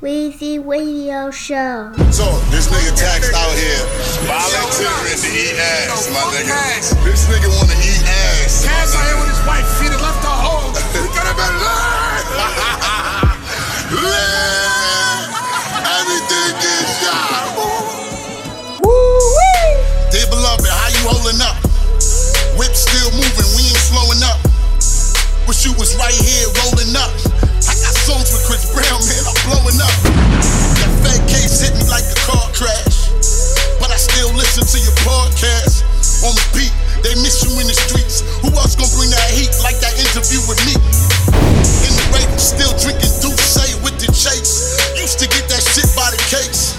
Weezy Radio Show. So, this nigga taxed out here, volunteering to eat ass, my nigga. This nigga wanna eat ass. Cass out here with his wife, feet and left her home. We gotta be live. Live! Everything gets shot. Woo-wee. Dear beloved, how you holding up? Whip still moving, we ain't slowing up. Wish you was right here rolling up. Songs with Chris Brown, man, I'm blowing up. That fat case hit me like a car crash. But I still listen to your podcast. On the beat, they miss you in the streets. Who else gonna bring that heat like that interview with me? In the rape, still drinking Douce with the chase. Used to get that shit by the case.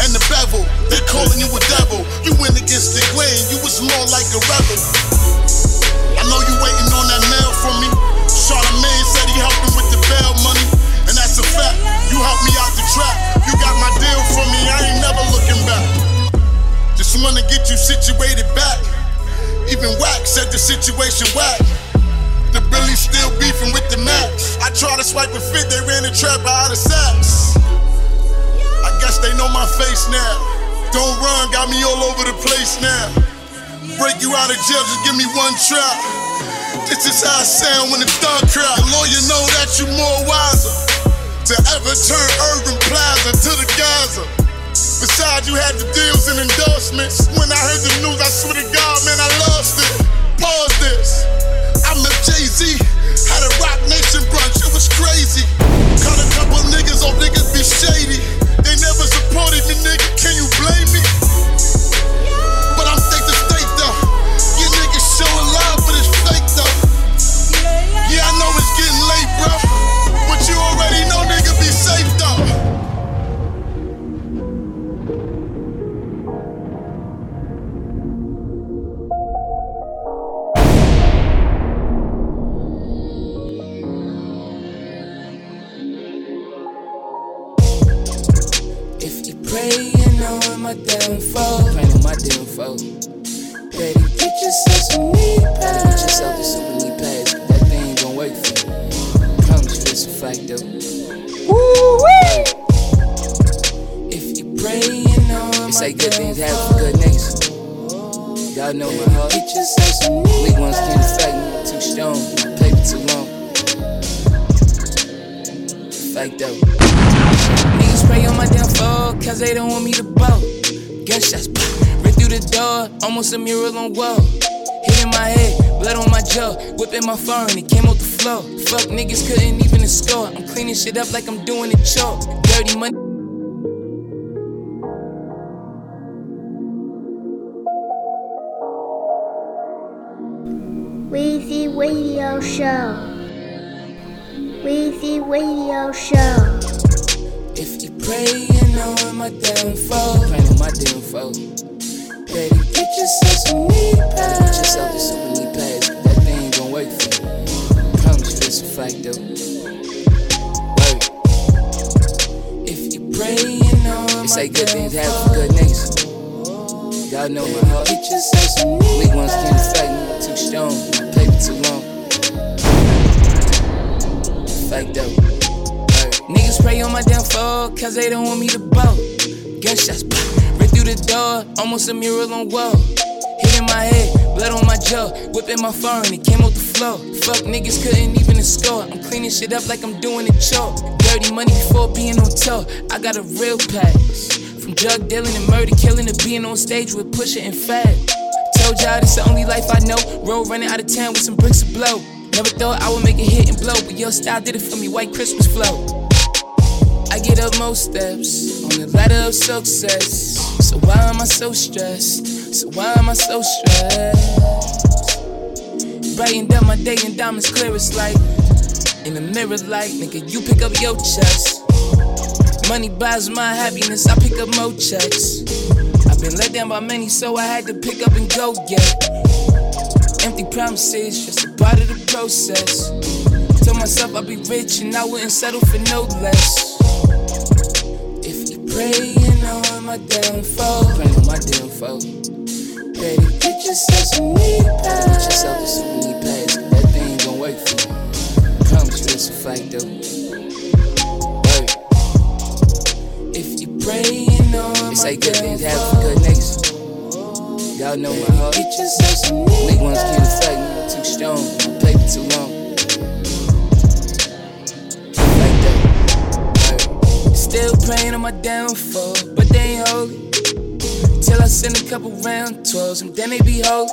And the bevel, they calling you a devil. You went against the Glen, you was more like a rebel. I know you waiting on that mail from me. Charlamagne said he helping helped me out the trap. You got my deal from me. I ain't never looking back. Just wanna get you situated back. Even Wack said the situation whack. The Billy still beefing with the Max. I tried to swipe a fit, they ran the trap out of sacks. I guess they know my face now. Don't run, got me all over the place now. Break you out of jail, just give me one trap. This is how I sound when the thug crowd. The lawyer know that you more wiser to ever turn Urban Plaza to the Gaza. Besides, you had the deals and endorsements. When I heard the news, I swear to God, man, I lost it. Pause this. I met Jay Z, had a Roc Nation brunch, it was crazy. Cut a couple niggas off, niggas be shady. They never supported me, nigga, a mural on wall. Hit in my head, blood on my jaw, whipping my phone, it came off the floor. Fuck niggas couldn't even score. I'm cleaning shit up like I'm doing it chalk. Dirty money. Weezy Radio Show. Weezy Radio Show. If you praying on my downfall, praying on my downfall. Better get yourself some knee pads. Get yourself a super knee pads. That thing ain't gonna work for you. Promise you it's a fact though. Word. If you praying on They say good things happen for good niggas. Y'all know my heart. Get yourself some knee Weak ones can't affect me. Too strong. My paper too long. Fact though. Niggas pray on my downfall, cause they don't want me to bow. Gunshots, pop, right through the door, almost a mural on wall. Hit in my head, blood on my jaw, whipping my phone, it came off the floor. Fuck niggas couldn't even score. I'm cleaning shit up like I'm doing a chalk. Dirty money before being on tour. I got a real pass. From drug dealing and murder killing to being on stage with Pusha and Fab. Told y'all this the only life I know. Road running out of town with some bricks to blow. Never thought I would make it hit and blow, but your style did it for me. White Christmas flow. I get up most steps on the ladder of success. So why am I so stressed? So why am I so stressed? Brightened up my day and diamonds clear as light. In the mirror light, nigga, you pick up your chest. Money buys my happiness, I pick up more checks. I've been let down by many, so I had to pick up and go get. Empty promises, just a part of the process. Told myself I'd be rich and I wouldn't settle for no less. If you praying on my downfall, praying on my downfall. Better get yourself some knee pads. Get yourself a super knee pads. That thing ain't gonna work for you. Promise you it's a fact though. Word. praying on They say good things happen for good niggas. Y'all know my heart. Weak ones can't affect me. Too strong. Paper too long. Still praying on my downfall, but they ain't holy. Till I send a couple round 12s and then they be holy.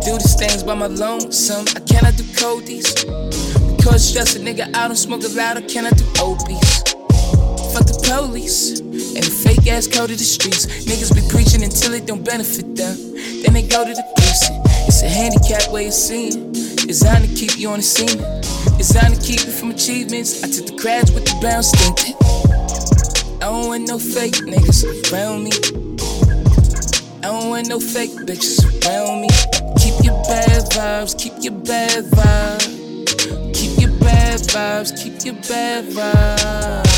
Do these things by my lonesome. I cannot do codies. Because stress a nigga I don't smoke a lot, I cannot do opies. Fuck the police and the fake ass code of the streets. Niggas be preaching until it don't benefit them. Then they go to the precinct. It's a handicap way of seeing. Designed to keep you on the scene. Designed to keep you from achievements. I took the crowds with the brown stinted. I don't want no fake niggas around me. I don't want no fake bitches around me. Keep your bad vibes, keep your bad vibes. Keep your bad vibes, keep your bad vibes.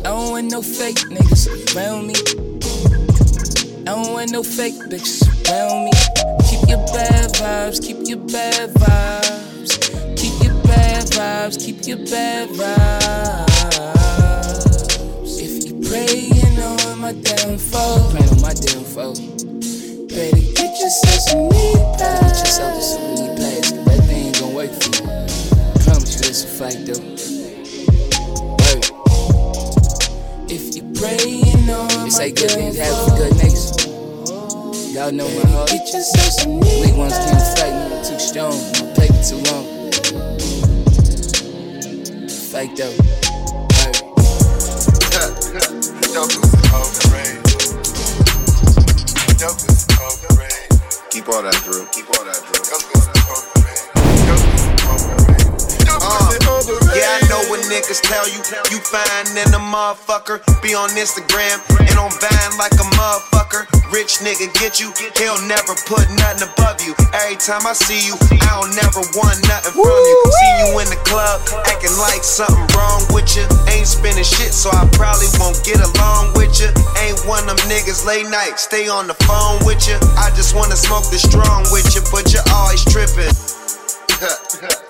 I don't want no fake niggas around me. I don't want no fake bitches around me. Keep your bad vibes, keep your bad vibes. Keep your bad vibes, keep your bad vibes. If you praying on my downfall, pray on my downfall. Pray to get yourself some knee pads. Get yourself some knee pads. That thing ain't gonna work for you. Promise you it's a fact though. If you praying they say good things happen for good niggas. Y'all know my heart. Get yourself some Weak ones affect me. Too strong. My paper too long. Fake though. Keep all that drill. Keep all that drill. Uh, yeah, I know what niggas tell you. You fine in a motherfucker. Be on Instagram and on Vine like a motherfucker. Rich nigga get you. He'll never put nothing above you. Every time I see you, I don't never want nothing from you. See you in the club, acting like something wrong with you. Ain't spending shit, so I probably won't get along with you. Ain't one of them niggas late night, stay on the phone with you. I just wanna smoke the strong with you, but you're always tripping.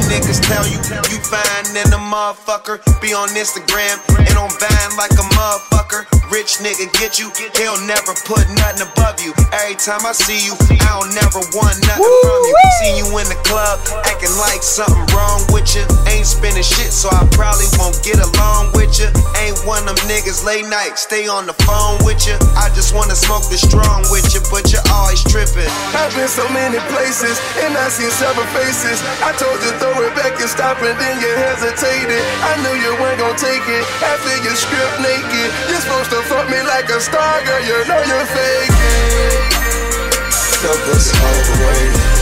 niggas tell you. You fine in a motherfucker. Be on Instagram and on Vine like a motherfucker. Rich nigga get you. He'll never put nothing above you. Every time I see you, I don't never want nothing from you. See you in the club, acting like something wrong with you. Ain't spending shit, so I probably won't get along with you. Ain't one of them niggas late night, stay on the phone with you. I just wanna smoke the strong with you, but you're always tripping. I've been so many places and I seen several faces. I told you throw it back and stop and then you hesitated. I knew you weren't gonna take it after you stripped naked. You're supposed to fuck me like a star, girl. You know you're faking. Pussy overrated.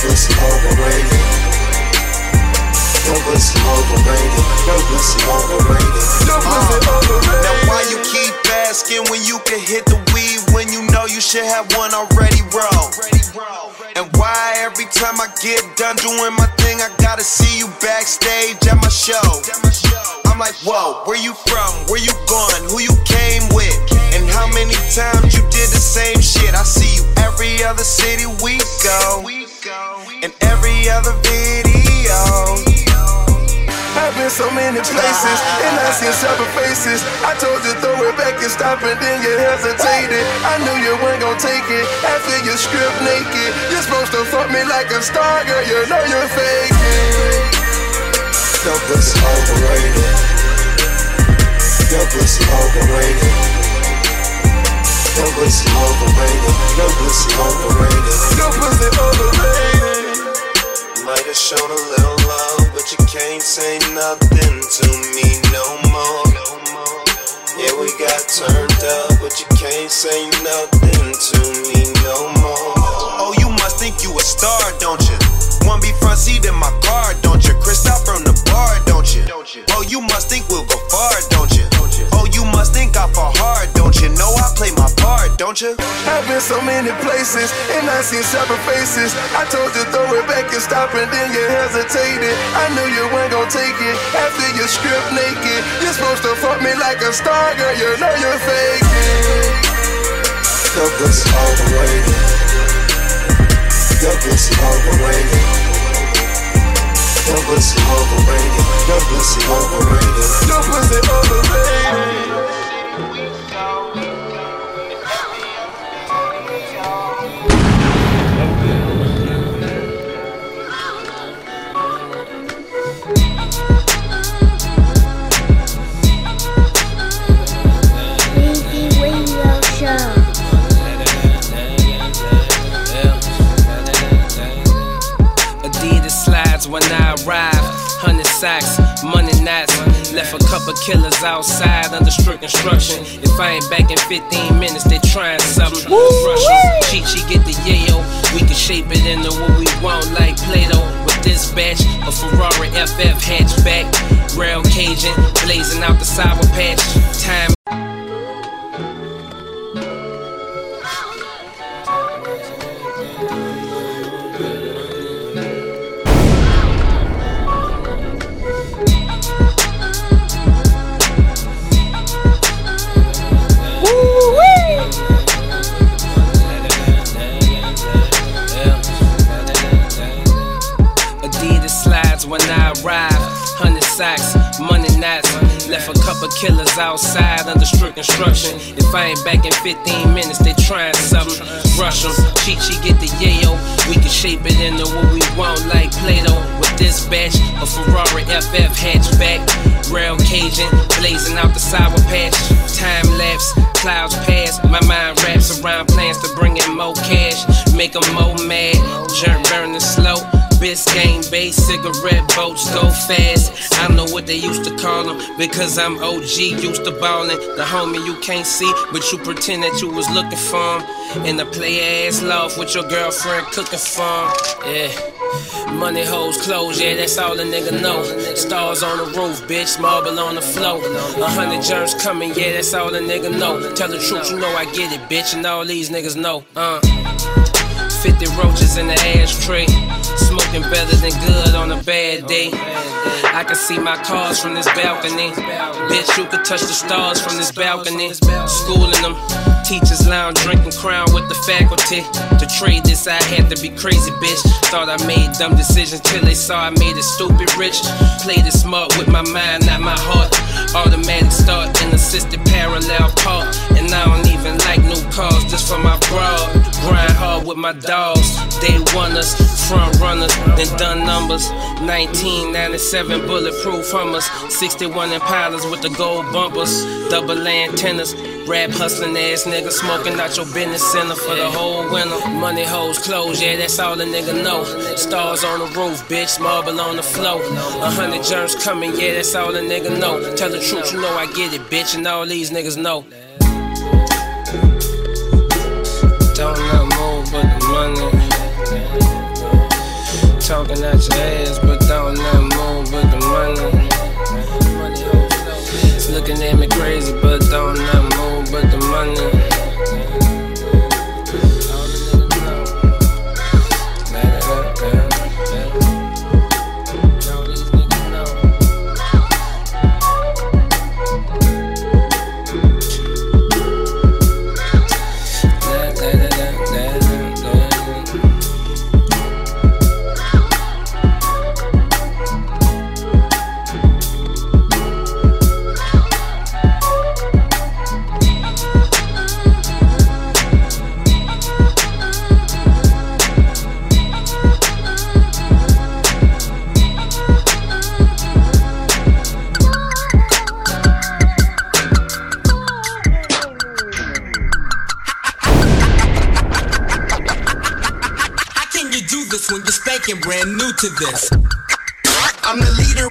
Pussy overrated. Overrated. Overrated. Your overrated. Now why you keep asking when you can hit the weed when you know you should have one already rolled? And why every time I get done doing my thing, I gotta see you backstage at my show? I'm like, whoa, where you from? Where you going? Who you came with? And how many times you did the same shit? I see you every other city we go, and every other video. I've been so many places and I seen several faces. I told you throw it back and stop and then you hesitated. I knew you weren't gonna take it after you stripped naked. You're supposed to fuck me like a star, girl. You know you're faking. Pussy overrated. Pussy overrated. Pussy overrated. Pussy overrated. Pussy overrated. Might have shown a little love, but you can't say nothing to me no more. Yeah, we got turned up, but you can't say nothing to me no more. Oh, you must think you a star, don't you? One be front seat in my car, don't you? Christoph from the bar, don't you? Oh, you must think we'll go far, don't you? Oh, you must think I fall hard, play my part, don't you? I've been so many places and I seen several faces. I told you throw it back and stop and then you hesitated. I knew you weren't gonna take it after you stripped naked. You're supposed to fuck me like a star, girl. You know you're faking. Pussy overrated. Pussy overrated. Pussy overrated. Pussy overrated. Pussy overrated. When I arrive. Hundred sacks, money knots. Left a couple killers outside under strict instruction. If I ain't back in 15 minutes, they trying something. Russians, cheat, she get the yayo. We can shape it into what we want, like Play-Doh. With this batch, a Ferrari FF hatchback, rail Cajun, blazing out the sour patch. Time arrive. Hundred sacks, money knots. Left a couple killers outside under strict instruction. If I ain't back in 15 minutes, they trying something. Rush 'em, cheat, get the yayo. We can shape it into what we want, like Play-Doh. With this batch, a Ferrari FF hatchback, rail Cajun, blazing out the sour patch. Time lapse, clouds pass. My mind wraps around plans to bring in more cash, make 'em more mad. Jerk burning slow. Biscayne Bay cigarette boats go fast. I know what they used to call them because I'm OG, used to ballin'. The homie you can't see, but you pretend that you was looking for him. In the play ass loft with your girlfriend cooking for him. Yeah. Money hoes clothes, yeah, that's all the nigga know. Stars on the roof, bitch, marble on the floor. A hundred germs coming, yeah, that's all the nigga know. Tell the truth, you know I get it, bitch, and all these niggas know. Uh. 50 roaches in the ashtray. Smoking better than good on a bad day. I can see my cars from this balcony. Bitch, you could touch the stars from this balcony. Schooling them. Teachers lounge, drinking crown with the faculty. To trade this, I had to be crazy, bitch. Thought I made dumb decisions till they saw I made it stupid rich. Played it smart with my mind, not my heart. Automatic start and assisted parallel park. And I don't even like new cars just for my broad. Grind hard with my dogs. Day oneers, front runners, then done numbers. 1997 bulletproof Hummers. 61 Impalas with the gold bumpers. Double antennas. Rap hustling ass nigga smoking out your business center for the whole winter. Money hoes clothes, yeah, that's all the nigga know. Stars on the roof, bitch, marble on the floor. A hundred germs coming, yeah, that's all the nigga know. Tell the truth, you know I get it, bitch, and all these niggas know. Don't not move but the money. Talking at your ass, but don't not move but the money. Looking at me crazy, but don't not move but the money. To this? I'm the leader.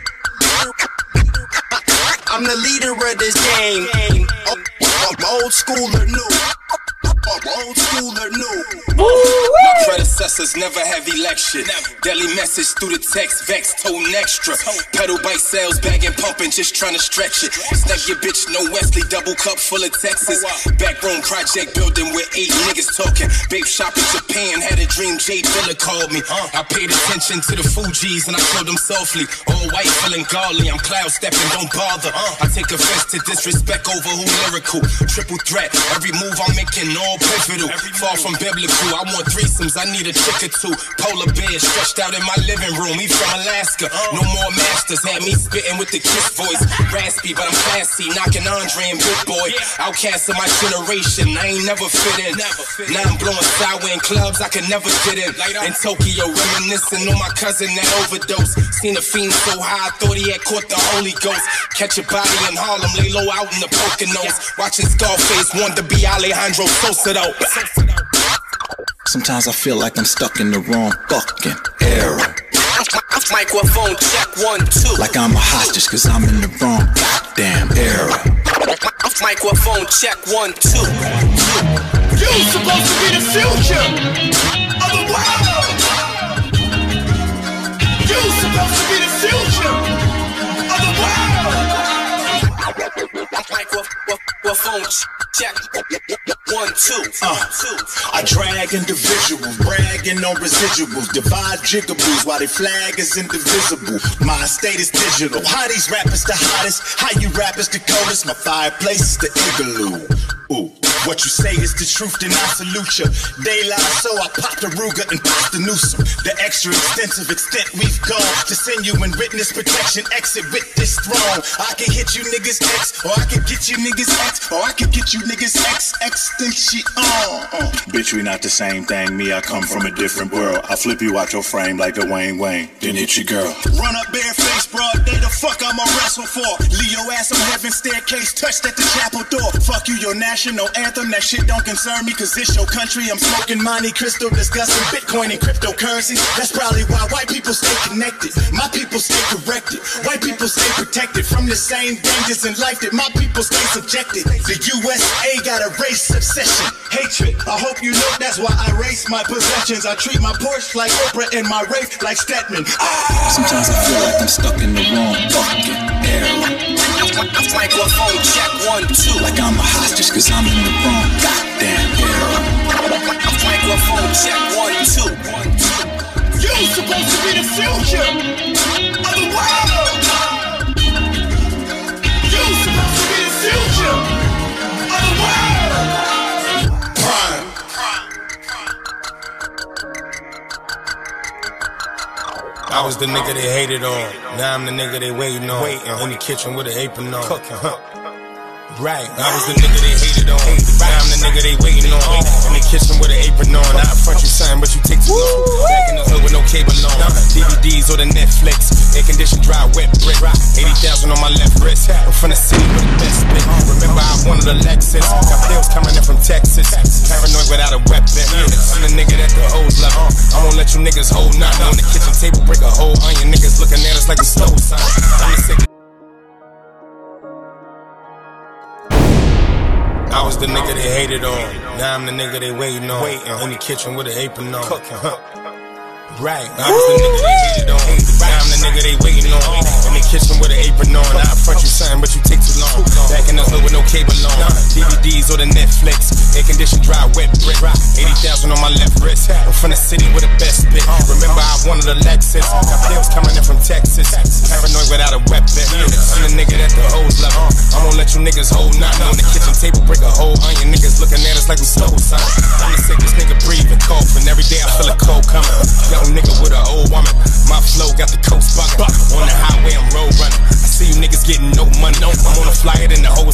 I'm the leader of this game. Never have election. Daily message through the text, vex, tone extra. Pedal bike sales, bagging, pumping, just trying to stretch it. Snap your bitch, no Wesley, double cup full of Texas. Backroom project building with eight niggas talking. Babe shop in Japan, had a dream, J Dilla called me. I paid attention to the Fugees and I showed them softly. All white, feeling godly, I'm cloud stepping, don't bother. I take offense to disrespect over who lyrical. Triple threat, every move I'm making all pivotal. Far from biblical, I want threesomes, I need a or two. Polar bear stretched out in my living room, he from Alaska. No more masters, had me spitting with the kiss voice. Raspy, but I'm classy, knocking Andre and Big Boi. Outcast of my generation, I ain't never fit in. Now I'm blowing sour in clubs I could never get in. In Tokyo, reminiscing on my cousin that overdose. Seen a fiend so high, I thought he had caught the Holy Ghost. Catch a body in Harlem, lay low out in the Poconos. Watching Scarface, want to be Alejandro Sosa though. Sometimes I feel like I'm stuck in the wrong fucking era. Microphone check one, two. Like I'm a hostage cause I'm in the wrong goddamn era. Microphone check one, two. You supposed to be the future of the world. You supposed to be the future of the world. Microphone check one, two. Uh, I drag individuals, bragging on residuals, divide jigaboos while they flag is indivisible. My state is digital. How these rappers the hottest? How you rappers the coldest? My fireplace is the igloo. Ooh. What you say is the truth, then I salute ya. They lie, so I pop the Ruger and pop the Newsome. The extra extensive extent we've gone to send you in witness protection. Exit with this throne. I can hit you niggas X, or I can get you niggas X, or I can get you niggas X, X, then shit on. Uh. Bitch, we not the same thing. Me, I come from a different world. I flip you out your frame like a Wayne Wayne, then hit your girl. Run up bareface, broad day, the fuck I'ma wrestle for. Leo ass on heaven staircase, touched at the chapel door. Fuck you, your national anthem, that shit don't concern me, cause it's your country. I'm smoking Monte Crystal, discussing Bitcoin and cryptocurrency. That's probably why white people stay connected. My people stay corrected. White people stay protected from the same dangers in life that my people stay subjected. The USA got a race obsession, hatred. I hope you know that's why I race my possessions. I treat my Porsche like Oprah and my Wraith like Stedman. Ah! Sometimes I feel like I'm stuck in the wrong fucking era. Was the nigga they hated on. Now I'm the nigga they waiting on. In the kitchen with an apron on. Cooking. Right. I was the nigga they hated on. Now I'm the nigga they waiting on. Me in the kitchen with an apron on. I front you something, but you take too long. Back in the hood with no cable on. DVDs or the Netflix. Air conditioned dry, wet brick. 80,000 on my left wrist. I'm from the city with the best split. Remember I wanted a Lexus. Got bills coming in from Texas. Paranoid without a weapon. I'm the nigga that the hoes love. I won't let you niggas hold nothing. On the kitchen table, break a hole on your niggas looking at us like we stole something. I was the nigga they hated on. Now I'm the nigga they waiting on. In the kitchen with an apron on. Cooking. Right. I was the nigga they hated on. Now I'm the nigga they waiting on. In the kitchen with an apron on. I front you something, but you take too long. Back in the hood with no cable on. DVDs or the Netflix. Air conditioned dry, wet brick. 80,000 on my left wrist. I'm from the city with the best spit. Remember I wanted a Lexus. Got bills coming in from Texas. Paranoid without a weapon. I'm the nigga that the hoes love. I won't let you niggas hold nothing. On the kitchen table, break a hole on your niggas looking at flyer, then the hoe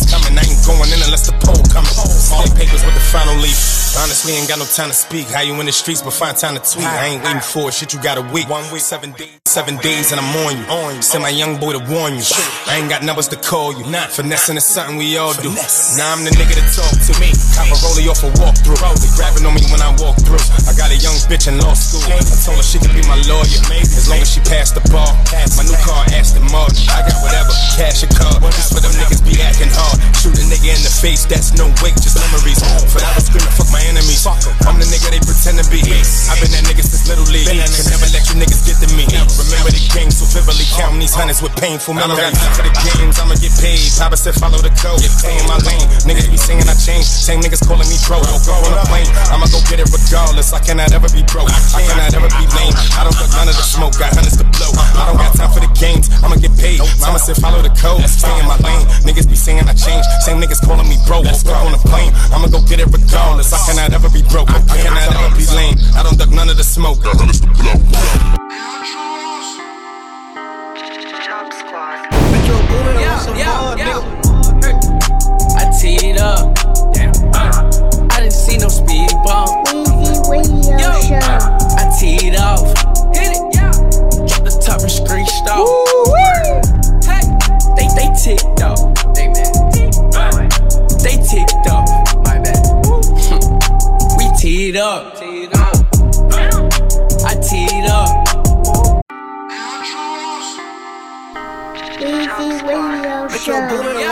Honestly, ain't got no time to speak. How you in the streets, but find time to tweet. I ain't waiting for it. Shit, you got a week. One week, seven days. Seven days and I'm on you. On you. Send my young boy to warn you. I ain't got numbers to call you. Nah. Finessing is something we all do. Now I'm the nigga to talk to me. Cop a rollie off a walkthrough. Grabbing on me when I walk through. I got a young bitch in law school. I told her she could be my lawyer. As long as she passed the bar. My new car, Aston Martin. I got whatever. Cash a car. Just for them niggas be acting hard. Shoot a nigga in the face, that's no weight, just memories. For that I was screaming, fuck my enemies. I'm the nigga they pretend to be. I've been that nigga since Little League. Can never let you niggas get to me. Remember the game so vividly, counting these hundreds with painful memories. I'm for the games, I'ma get paid. Papa said follow the code. Stay in my lane. Niggas be saying I change. Same niggas calling me pro. Go on a plane. I'ma go get it regardless. I cannot ever be broke. I cannot ever be lame. I don't got none of the smoke. Got hundreds to blow. I don't got time for the games. I'ma get paid. Mama said follow the code. Stay in my lane. Niggas be saying I change. Same niggas calling me bro. Go on a plane. I'ma go get it regardless. I cannot ever be broke. I cannot ever be lame. I don't duck none of the smoke. Got hundreds to blow. I teed up. Damn. I didn't see no speed bump. Weezy Radio Show. I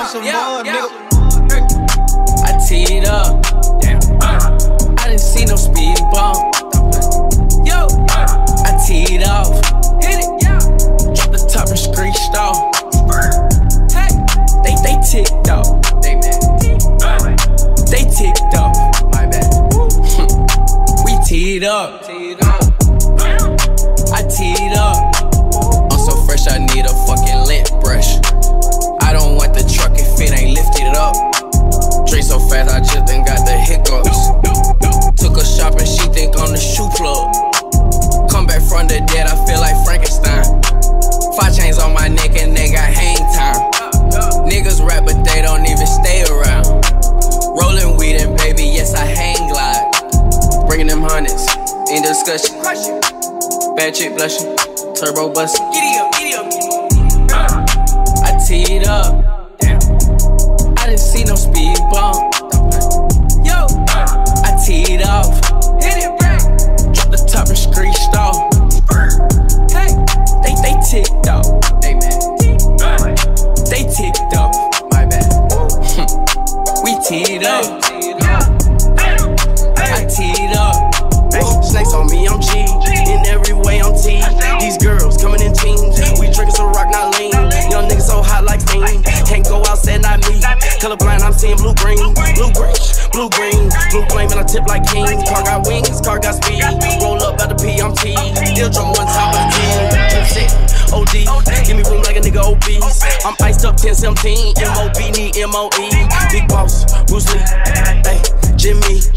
Show. I teed up. Damn. I didn't see no speed bump. Yo, I teed off. Hit it, yeah. Drop the top and screeched off. Hey, they they ticked off. They mad. They ticked off. My bad. we teed up. I teed up. I'm so fresh, I need a ain't lifted up. Drink so fast, I just done got the hiccups. Took a shopping, she think I'm the shoe plug. Come back from the dead, I feel like Frankenstein. Five chains on my neck and they got hang time. Niggas rap, but they don't even stay around. Rolling weed and baby, yes, I hang glide. Bringing them hundreds in discussion. Bad chick blushing, turbo busting. Giddy up, giddy up. I teed up. Didn't see no speed bump. Yo, I teed off. Hit it, right. Drop the top and screeched off. Hey, they they ticked off. They Tip like king. Car got wings, car got speed. Roll up at the P, I'm T. Deal drum one time of the team. OD, give me room like a nigga obese. I'm iced up 10 17. MOB need MOE. Big boss, Bruce Lee. Hey, Jimmy.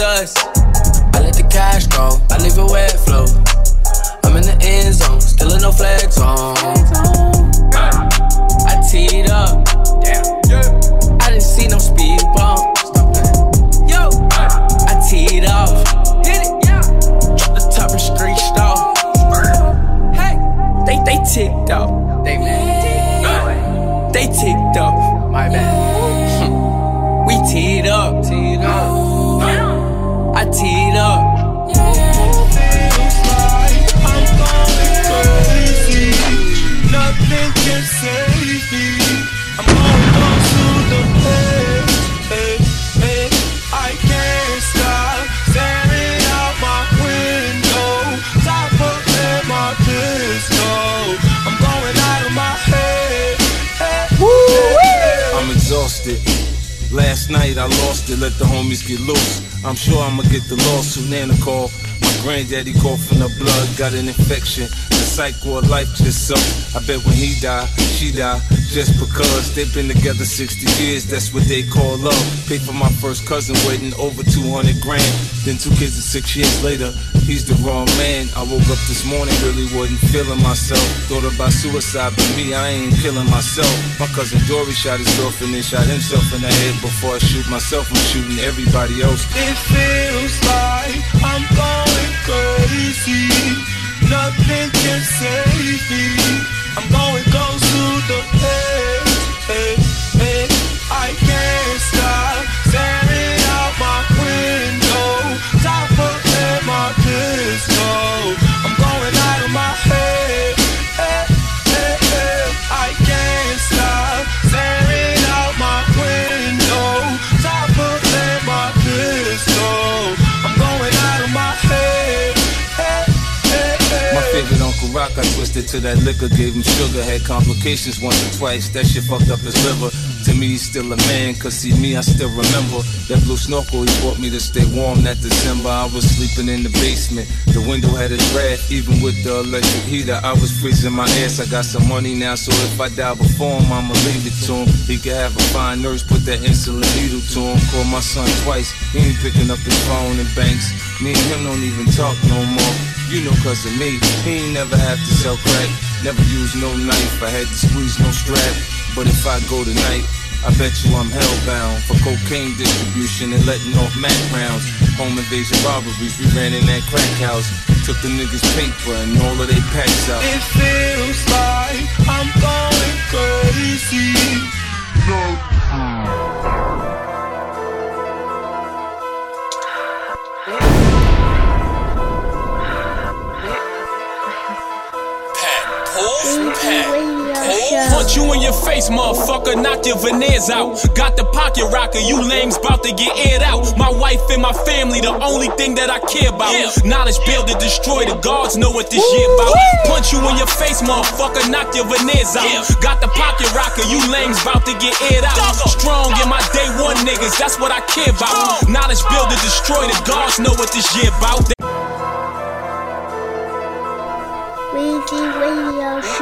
Us. Get loose. I'm sure I'ma get the lawsuit, Nana call. My granddaddy from the blood, got an infection. The cycle of life just so. I bet when he die, she die. Just because they've been together 60 years, that's what they call love. Paid for my first cousin, waiting over 200 grand. Then two kids and six years later, he's the wrong man. I woke up this morning, really wasn't feeling myself. Thought about suicide, but me, I ain't killing myself. My cousin Dory shot himself and shot himself in the head. Before I shoot myself, I'm shooting everybody else. It feels like I'm going crazy. Nothing can save me. I'm going close Twisted to that liquor, gave him sugar, had complications once or twice. That shit fucked up his liver. To me, he's still a man, cause see me, I still remember that blue snorkel he bought me to stay warm that December. I was sleeping in the basement. The window had a draft, even with the electric heater. I was freezing my ass. I got some money now, so if I die before him, I'ma leave it to him. He could have a fine nurse, put that insulin needle to him. Call my son twice, he ain't picking up his phone and banks. Me and him don't even talk no more. You know, cause of me, he ain't never have to sell crack. Never use no knife, I had to squeeze no strap. But if I go tonight, I bet you I'm hellbound for cocaine distribution and letting off Mac rounds. Home invasion robberies, we ran in that crack house. Took the niggas' paper and all of their packs out. It feels like I'm going crazy. Hmm. Punch you in your face, motherfucker, knock your veneers out. Got the pocket rocker, you lames bout to get aired out. My wife and my family, the only thing that I care about. Knowledge build to destroy, the guards know what this shit about. Punch you in your face, motherfucker, knock your veneers out. Got the pocket rocker, you lames bout to get aired out. Strong in my day one niggas, that's what I care about. Knowledge build to destroy, the guards know what this shit about. Radio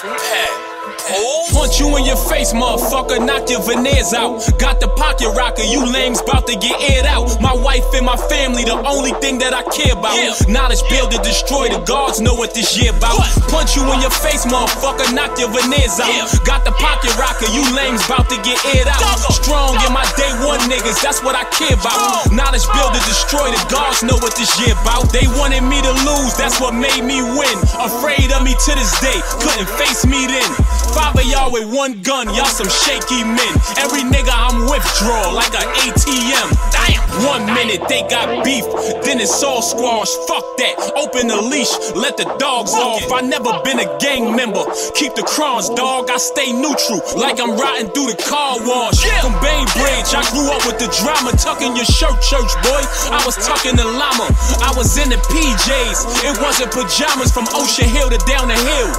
Show. Punch you in your face, motherfucker, knock your veneers out. Got the pocket rocker, you lames bout to get aired out. My wife and my family, the only thing that I care about. Knowledge build to destroy, the guards know what this year about. Punch you in your face, motherfucker, knock your veneers out. Got the pocket rocker, you lames bout to get aired out. Strong in my day one niggas, that's what I care about. Knowledge build to destroy, the guards know what this year about. They wanted me to lose, that's what made me win. Afraid of me to this day, couldn't face me then. Five of y'all with one gun, y'all some shaky men. Every nigga I'm withdraw like an ATM. Damn. One minute they got beef, then it's all squash. Fuck that. Open the leash, let the dogs off. I never been a gang member. Keep the crumbs, dog. I stay neutral, like I'm riding through the car wash. From Bainbridge, I grew up with the drama, tucking your shirt, church boy. I was tucking the llama. I was in the PJs. It wasn't pajamas from Ocean Hill to down the hill.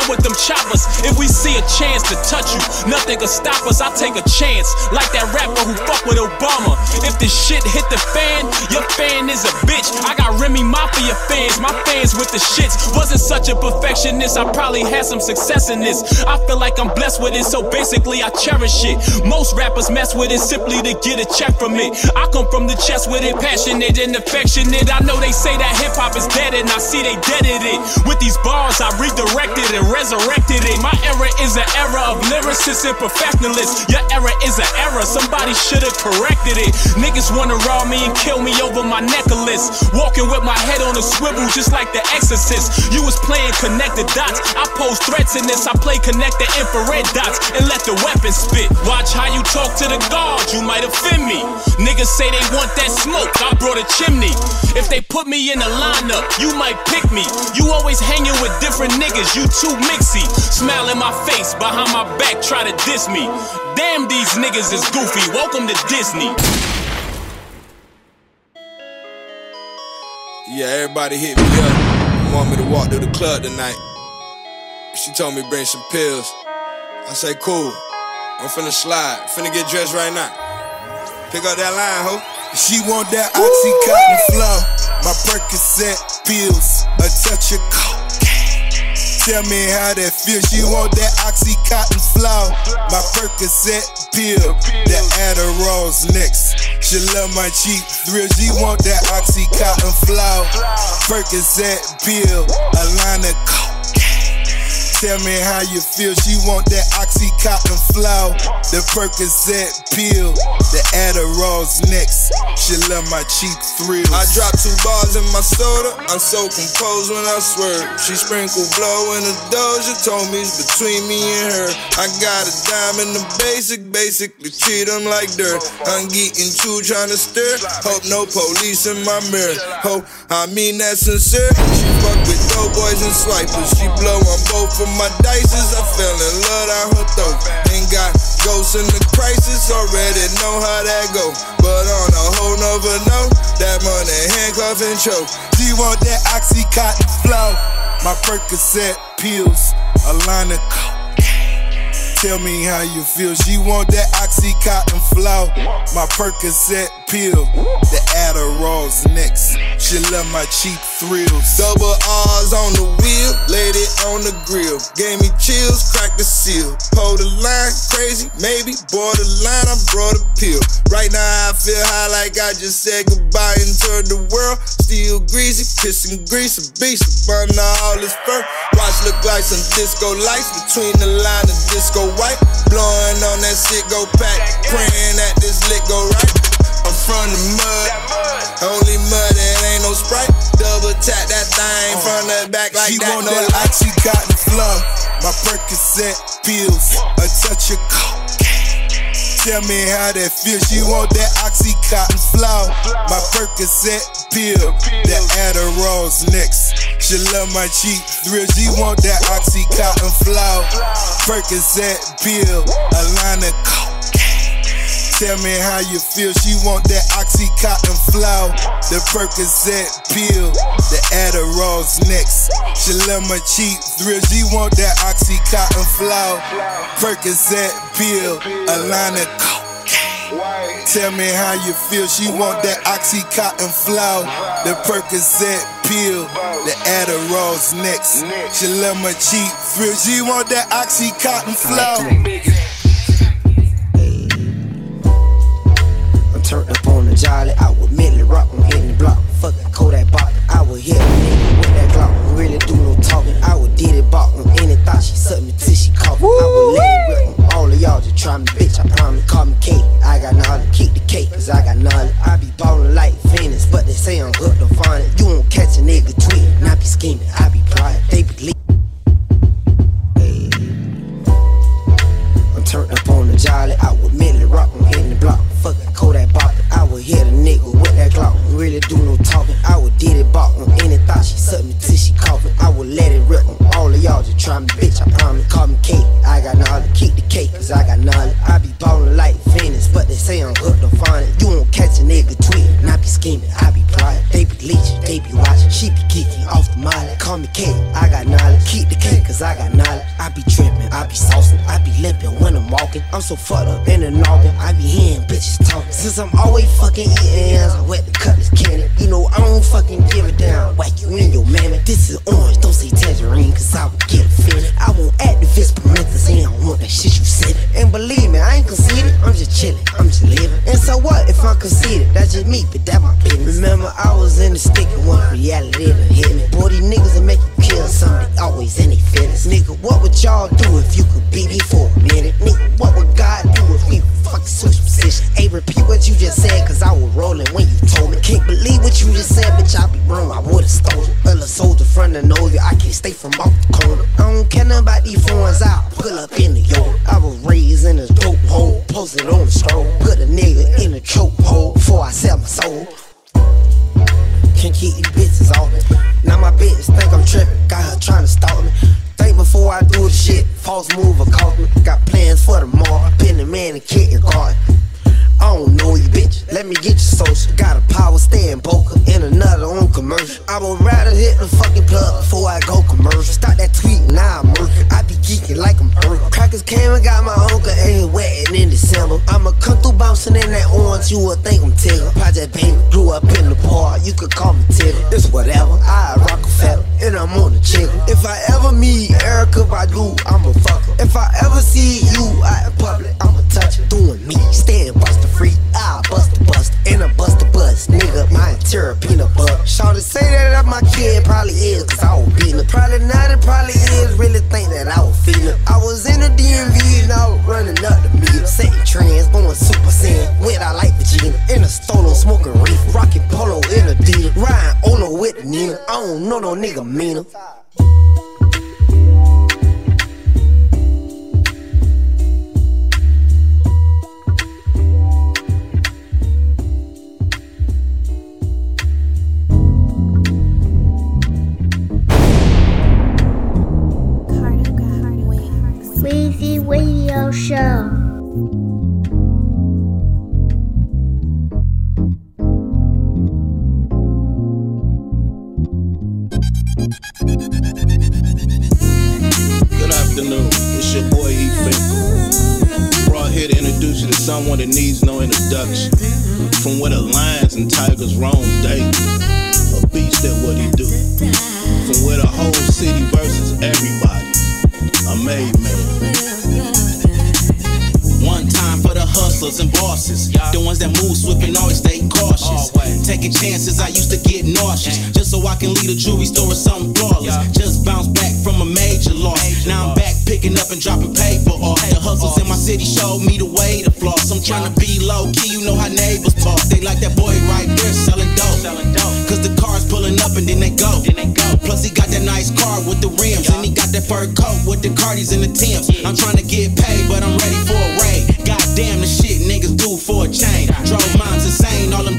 Run with them choppers. If we see a chance to touch you, nothing can stop us. I take a chance, like that rapper who fuck with Obama. If this shit hit the fan, your fan is a bitch. I got Remy Mafia fans, my fans with the shits. Wasn't such a perfectionist, I probably had some success in this. I feel like I'm blessed with it, so basically I cherish it. Most rappers mess with it simply to get a check from it. I come from the chest with it, passionate and affectionate. I know they say that hip hop is dead, and I see they deaded it. With these bars, I redirected and resurrected it. My era is an era of lyricists and professionalists. Your era is an era, somebody should have corrected it. Niggas wanna rob me and kill me over my necklace. Walking with my head on a swivel, just like the exorcist. You was playing connected dots. I pose threats in this, I play connect the infrared dots and let the weapon spit. Watch how you talk to the guard, you might offend me. Niggas say they want that smoke, I brought a chimney. If they put me in a lineup, you might pick me. You always hanging with different niggas, you too mixy. Smile in my face, behind my back, try to diss me. Damn, these niggas is goofy. Welcome to Disney. Yeah, everybody hit me up. Want me to walk to the club tonight. She told me bring some pills. I say cool. I'm finna slide. Finna get dressed right now. Pick up that line, ho. She want that Oxycontin flow. My Percocet pills, a touch of cocaine. Tell me how that feels. She want that Oxycontin flow. My Percocet pill, the Adderall's next. She love my cheap thrill. She want that Oxycontin flow. Percocet pill, a line of coke. Tell me how you feel. She want that Oxycontin flow, the Percocet pill, the Adderall's next. She love my cheap thrills. I drop two bars in my soda. I'm so composed when I swerve. She sprinkled blow in a doja. Told me it's between me and her. I got a dime in the basic, basically treat them like dirt. I'm getting two trying to stir. Hope no police in my mirror. Hope I mean that sincere. She fuck with dope boys and swipers. She blow on both of my dices. I fell in love out her throat. Ain't got ghosts in the crisis. Already know how that go. But on a whole nother note, that money handcuff and choke. She want that Oxycontin flow. My Percocet pills, a line of coke. Tell me how you feel. She want that Oxycontin flow. My Percocet pill, the Adderall's next. She love my cheap thrills. Double R's on the wheel, laid it on the grill. Gave me chills, cracked the seal. Pulled the line, crazy, maybe borderline. I brought a pill. Right now I feel high like I just said goodbye turned the world. Still greasy, kissing grease, a beast. Burn all this fur. Watch look like some disco lights between the line of disco white. Blowing on that shit go pack. Praying that this lick go right. I'm from the mud. Only mud, it ain't no sprite. Double tap that thing from the back like that. she that. want that Oxycontin flow. My Percocet pills, a touch of cocaine. Tell me how that feels. She want that Oxycontin flow. My Percocet pill, the Adderall's next. She love my cheap thrill. She want that Oxycontin flow. Percocet pill, a line of cocaine. Tell me how you feel. She want that Oxycontin flow. The Percocet pill, the Adderall's next. She love my cheap thrill. She want that Oxycontin flow. Percocet pill, a line of cocaine. Tell me how you feel. She want that Oxycontin flow. The Percocet pill, the Adderall's next. She love my cheap thrill. She want that Oxycontin flow. On the jolly. I would mentally rock, I'm hitting the block. Fucking Kodak bop. I would hit a nigga with that Glock. Don't really do no talking. I would did it bop on any thought. She sucked me till she cough. I would let it rip on all of y'all. Just try me, bitch. I promise. Call me cake. I got knowledge. Keep the cake, cause I got knowledge. I be ballin' like Phoenix, but they say I'm hooked on finding. You won't catch a nigga tweeting. I be scheming. I be plotting. They believe. I'm turned up on the jolly. I would mentally rock, I'm hitting the block. Fucking Kodak bop. Would hit a nigga with that Glock. Really do no talking. I would did it bop on any thought. She sucked me till she coughing. I would let it rip on all of y'all. Just try me, bitch. I promise. Call me cake. I got knowledge. Keep the cake, cause I got knowledge. I be ballin' like Phoenix, but they say I'm hooked on finding. You won't catch a nigga tweeting. I be scheming. I be plotting. They be leeching. They be watching. She be kicking off the molly. Call me cake. I got knowledge. Keep the cake, cause I got knowledge. I be tripping. I be saucing. I be limping walking. I'm so fucked up in the noggin. I be hearing bitches talking. Since I'm always fucking eating ass, I wet the cutlass cannon. You know I don't fucking give a damn. Whack you in your mammy. This is orange, don't say tangerine, cause I would get offended. I won't activist parentheses, I don't want that shit you said. And believe me, I ain't conceited. I'm just chilling, I'm just living. And so what if I'm conceited? That's just me, but that my business. Remember, I was in the stick and one reality Crackers came and got my uncle and he wet starting in December. I'ma come through bouncing in that orange, you would think I'm Tigger. Project Baby grew up in the park, you could call me Tigger. It's whatever, I Rockefeller, and I'm on the chicken. If I ever meet Erykah Badu, I'ma fuck her. If I ever see you out in public, I'ma touch her. Doing me, staying buster free, I bust the bust, and I bust the bust. Nigga, my interior peanut butter. Shawty say that up my kid, probably is, cause I was beating her. Probably not, it probably is, really think that I was feeling. I was in the DMV and I was running up the meter. Setting trends, going super saiyan. Wet, I like Vegeta. In a stolo, smoking reef. Rocking polo in a dealer. Riding Olo with the Nina. I don't know no nigga meaner. Weezy Radio Show. That needs no introduction. From where the lions and tigers roam daily, a beast at what he do. From where the whole city versus everybody, a made man. Hustlers and bosses. The ones that move swift and always stay cautious. Taking chances, I used to get nauseous. Just so I can leave a jewelry store with something flawless. Just bounced back from a major loss. Now I'm back picking up and dropping paper off. The hustles in my city showed me the way to floss. I'm trying to be low key, you know how neighbors talk. They like that boy right there selling dope. Cause the car's pulling up and then they go. Plus he got that nice car with the rims. And he got that fur coat with the Cardis and the Timbs. I'm trying to get paid, but I'm ready for a raid. Goddamn the shit niggas do for a change. Drove minds insane all them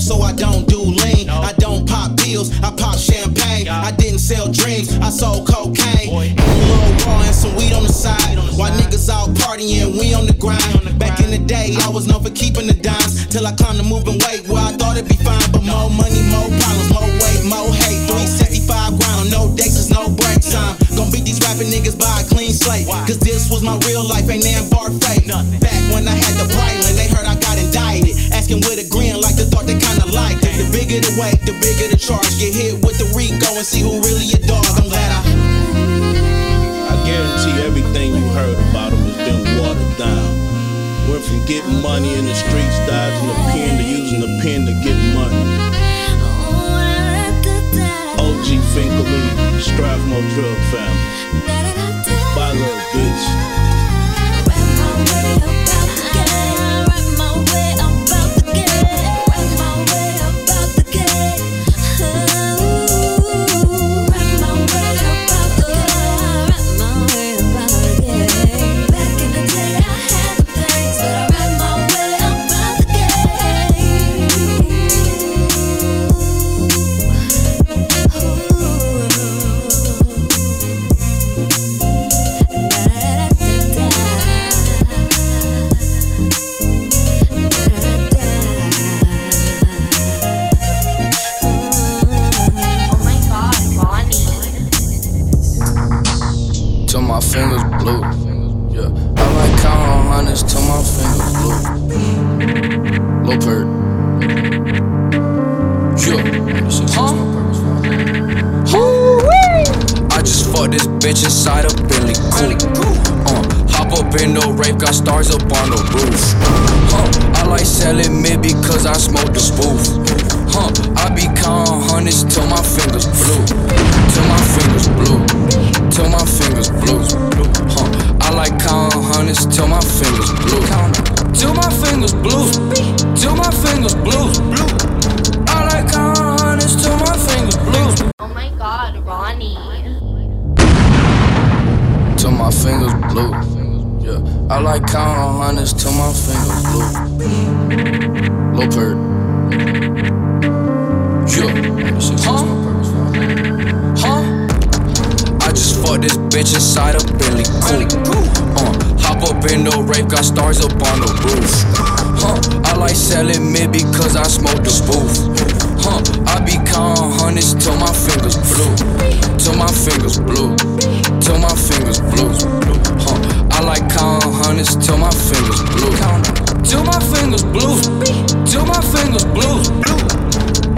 stay woke so I don't do lean. I don't pop pills, I pop champagne. I didn't sell dreams, I sold cocaine. And a little raw and some weed on the side. While niggas out partying, we on the grind. Back in the day, I was known for keeping the dimes. Till I climbed the moving weight where I thought it'd be fine. But more money, more problems, more weight, more hate. 365 grind no dates, no break time. Gonna these rapping niggas by a clean slate. Cause this was my real life, ain't damn bar fake. Back when I had the Brightland, they heard I got indicted. Asking with a grin like they thought they kinda liked it. The bigger the weight, the bigger the charge. Get hit with the Rico and see who really a dog. I'm glad I. I guarantee everything you heard about him has been watered down. Went from getting money in the streets, dodging the pen, to using the pen to get money. OG Finkel Lee, Strathmore Drug fingers blue. Till my fingers blue. Till my fingers blue. I like counting hundreds till my fingers blue. Oh my god, Ronnie. Till my fingers blue. Yeah, I like counting hundreds till my fingers blue. Low perk. this bitch inside a Bentley coupe. Up in the Wraith, got stars up on the roof. Huh, I like selling mid because I smoke the booth. Huh, I be counting hundreds till my fingers blue. Till my fingers blue. Till my fingers blue. Huh, I like counting hundreds till my fingers blue. Till my fingers blue. Till my fingers blue.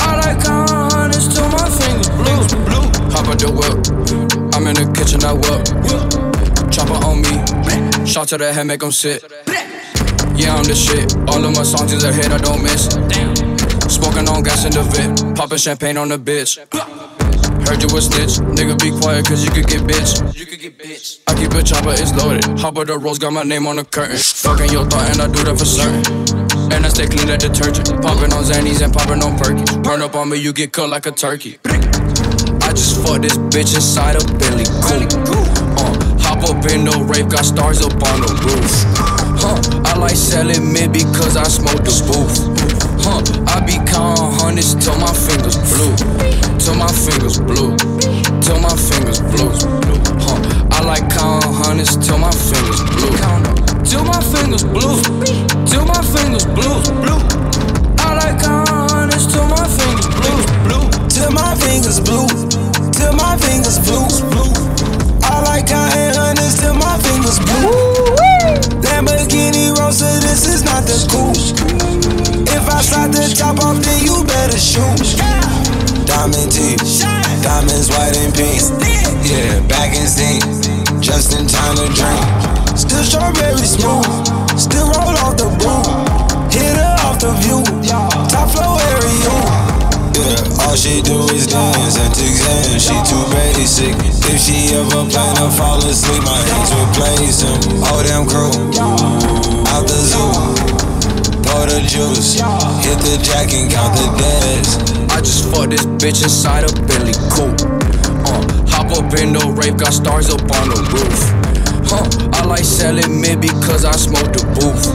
I like counting hundreds till my fingers blue. Hop out the whip. I'm in the kitchen, I whip. Chopper on me. Shot to the head, make them sit. Yeah, I'm the shit. All of my songs is a hit, I don't miss. Smoking on gas in the vid. Popping champagne on the bitch. Heard you a snitch. Nigga, be quiet, cause you could get bitch. You could get bitch. I keep a chopper, it's loaded. Hop of the rose, got my name on the curtain. Fucking your thought, and I do that for certain. And I stay clean like detergent. Popping on Xannies and popping on Perky. Burn up on me, you get cut like a turkey. I just fucked this bitch inside a Bentley coupe. Up in the Wraith, got stars up on the roof. Huh, I like selling mid because I smoke the spoof. Huh, I be counting hundreds till my fingers blue. Till my fingers blue. Till my fingers blue. Huh, I like counting hundreds till my fingers blue. Till my fingers blue. In time to drink. Still strawberry smooth, still roll off the boot. Hit her off the view, top floor area. Yeah, all she do is dance and exam. She too basic. If she ever plan to fall asleep, my hands replace him. Oh, damn crew, out the zoo. Pour the juice, hit the jack and count the days. I just fucked this bitch inside a Bentley coupe. Uh, hop up in the Wraith, got stars up on the roof. Huh, I like selling mid because I smoke the booth.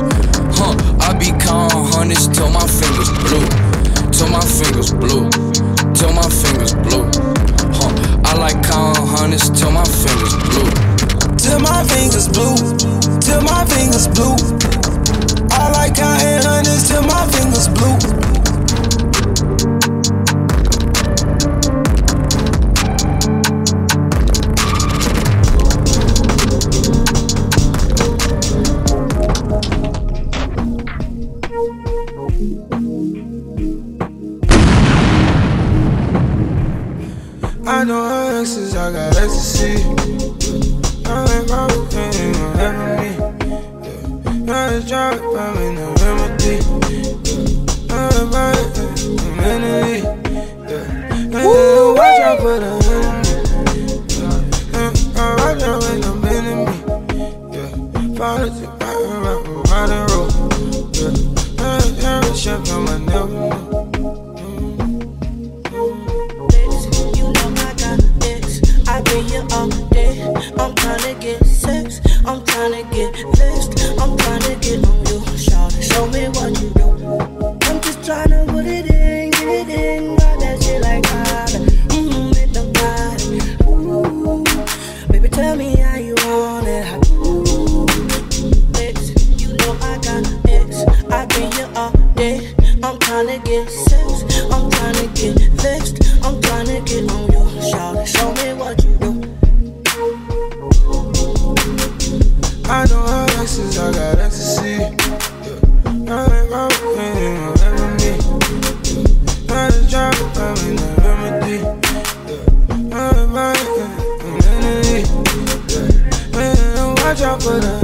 Huh, I be counting hundreds till my fingers blue till my fingers blue, till my fingers blue. Huh, I like counting hundreds till my fingers blue. Till my fingers blue, till my fingers blue. I like counting hundreds till my fingers blue. Out for the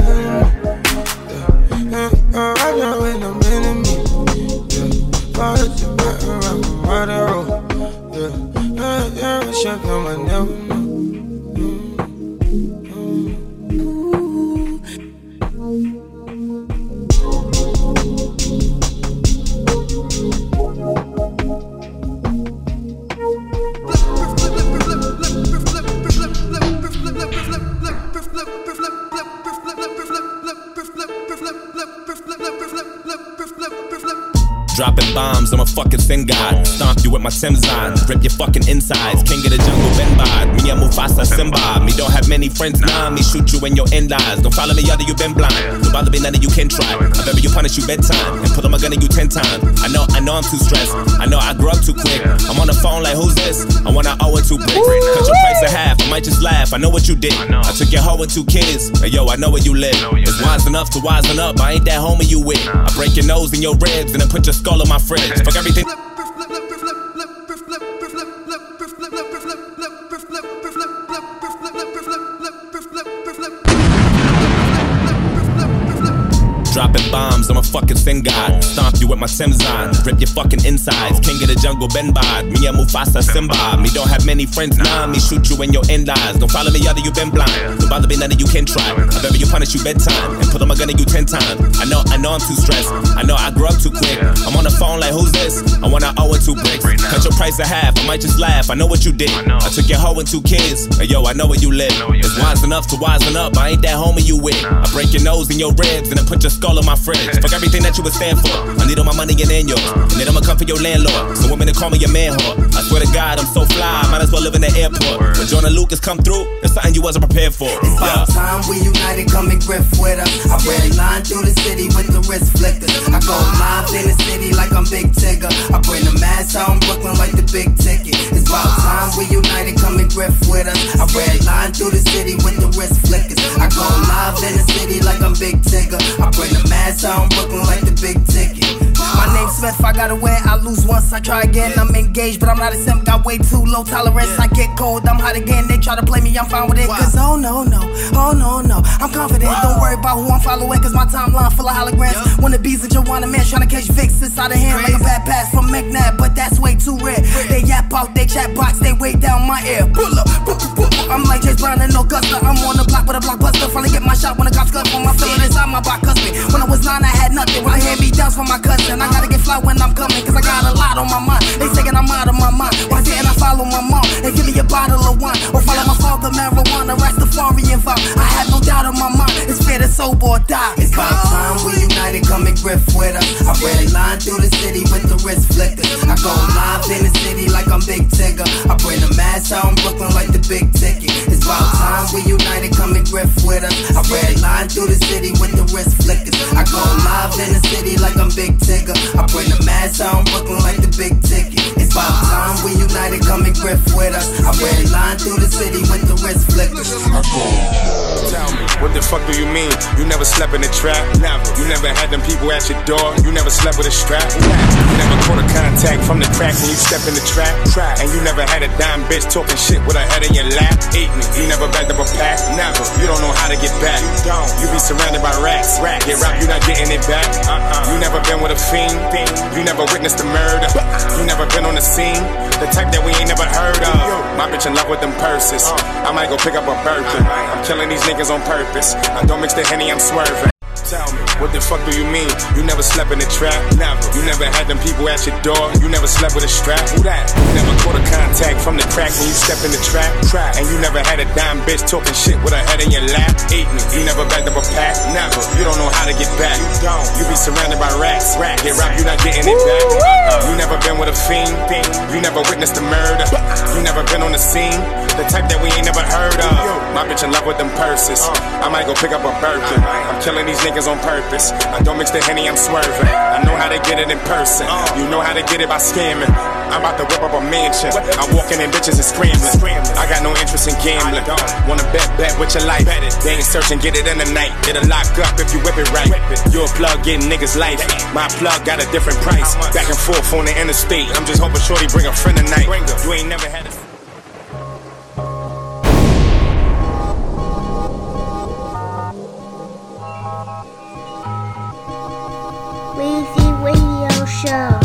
you in your end eyes. Don't follow me, other you've been blind. Don't bother me, none of you can try. I better you punish you bedtime. And put on my gun and you ten times. I know, I know I'm too stressed. I know I grew up too quick. I'm on the phone like, who's this? I wanna owe it two bricks. Cut your price in half. I might just laugh. I know what you did. I took your hoe and two kids. Hey, yo, I know where you live. It's wise enough to wisen up. I ain't that homie you with. I break your nose and your ribs and then put your skull on my fridge. Fuck everything. God. Stomp you with my Sims on. Rip your fucking insides. King of the jungle, Ben Bod. Me and Mufasa Simba. Me don't have many friends, nah. Me shoot you in your end eyes. Don't follow me, other you been blind. Don't bother me, none of you can try. I better you punish you bedtime. And put on my gun and you ten times. I know, I know I'm too stressed. I know I grew up too quick. I'm on the phone like, who's this? I wanna owe it two bricks. Cut your price in half. I might just laugh. I know what you did. I took your hoe and two kids. Hey, yo, I know where you live. It's wise enough to wisen up. I ain't that homie you with. I break your nose and your ribs and then put your skull on my fridge. Fuck everything that you would stand for. I need all my money and then yours. And then I'ma come for your landlord. So women to call me your man whore. I swear to God, I'm so fly. I might as well live in the airport. When Jonah Lucas come through, it's something you wasn't prepared for. It's about time we united, come and grip with us. I red line through the city with the wrist flickers. I go live in the city like I'm Big Tigger. I bring the mass in Brooklyn like the big ticket. It's about time we united, come and grip with us. I red line through the city with the wrist flickers. I go live in the city like I'm Big Tigger. I bring the mass in Brooklyn like the big ticket. My name's Smith, I gotta win, I lose once, I try again. I'm engaged, but I'm not a simp, got way too low tolerance. I get cold, I'm hot again. They try to play me, I'm fine with it. Cause oh no, no, oh no, no, I'm confident. Don't worry about who I'm following, cause my timeline full of holograms. When the bees in Joanna, man, trying to catch Vicks inside of hand like a bad pass from McNabb, but that's way too rare. They yap out, they chat box, they way down my ear. Pull up, pull up, pull up. I'm like James Brown and Augusta. I'm on the block with a blockbuster. Finally get my shot when the cops cut for my feeling inside my bicuspid. When I was nine, I had nothing. When I hand me downs from my cousin, I gotta get fly when I'm coming, cause I got a lot on my mind. They saying I'm out of my mind. Why didn't I follow my mom and give me a bottle of wine? Or follow my father, marijuana, Rastafarian vibe? I have no doubt in my mind. It's to sober or die. It's about time we united, come and grip with us. I red line through the city with the wrist flickers. I go live in the city like I'm Big Tigger. I bring the mass out in Brooklyn like the big ticket. It's about time we united, I red line through the city with the wrist flickers. I go live in the city like I'm Big Tigger. I bring the mass in Brooklyn like the big ticket. It's about time we united, come and grip with us. I red line through the city with the wrist flickers. I. Tell me, what the fuck do you mean? You never slept in a trap? Never. You never had them people at your door? You never slept with a strap? You never caught a contact from the crack when you step in the trap? Trap. And you never had a dime bitch talking shit with her head in your lap? Eat me. You never backed up a pack? Never. You don't know how to get back. You don't. You be surrounded by rats. rats. Get rap, you not getting it back. Uh-uh. You never been with a fiend. You never witnessed a murder. Uh. You never been on the scene. The type that we ain't never heard of. My bitch in love with them purses. I might go pick up a Birkin. I'm killing these niggas on purpose. I don't mix the henny, I'm swerving. Tell me, what the fuck do you mean? You never slept in a trap? Never. You never had them people at your door? You never slept with a strap? Who that? You never caught a contact from the crack when you step in the trap? Trap. And you never had a dime bitch talking shit with her head in your lap? Me. You never backed up a pack? Never. You don't know how to get back. You don't. You be surrounded by rats. rats. Get rap, you not getting it back. Uh-uh. You never been with a fiend. You never witnessed a murder. You never been on the scene. The type that we ain't never heard of. My bitch in love with them purses. Uh. I might go pick up a Birkin. I'm killing these niggas on purpose. I don't mix the henny, I'm swerving. I know how to get it in person. You know how to get it by scamming. I'm about to whip up a mansion. I'm walking in bitches and scrambling. I got no interest in gambling. Wanna bet, bet with your life. They ain't searching, get it in the night. It'll lock up if you whip it right. You're a plug getting niggas life. My plug got a different price. Back and forth on the interstate. I'm just hoping Shorty bring a friend tonight. You ain't never had a Radio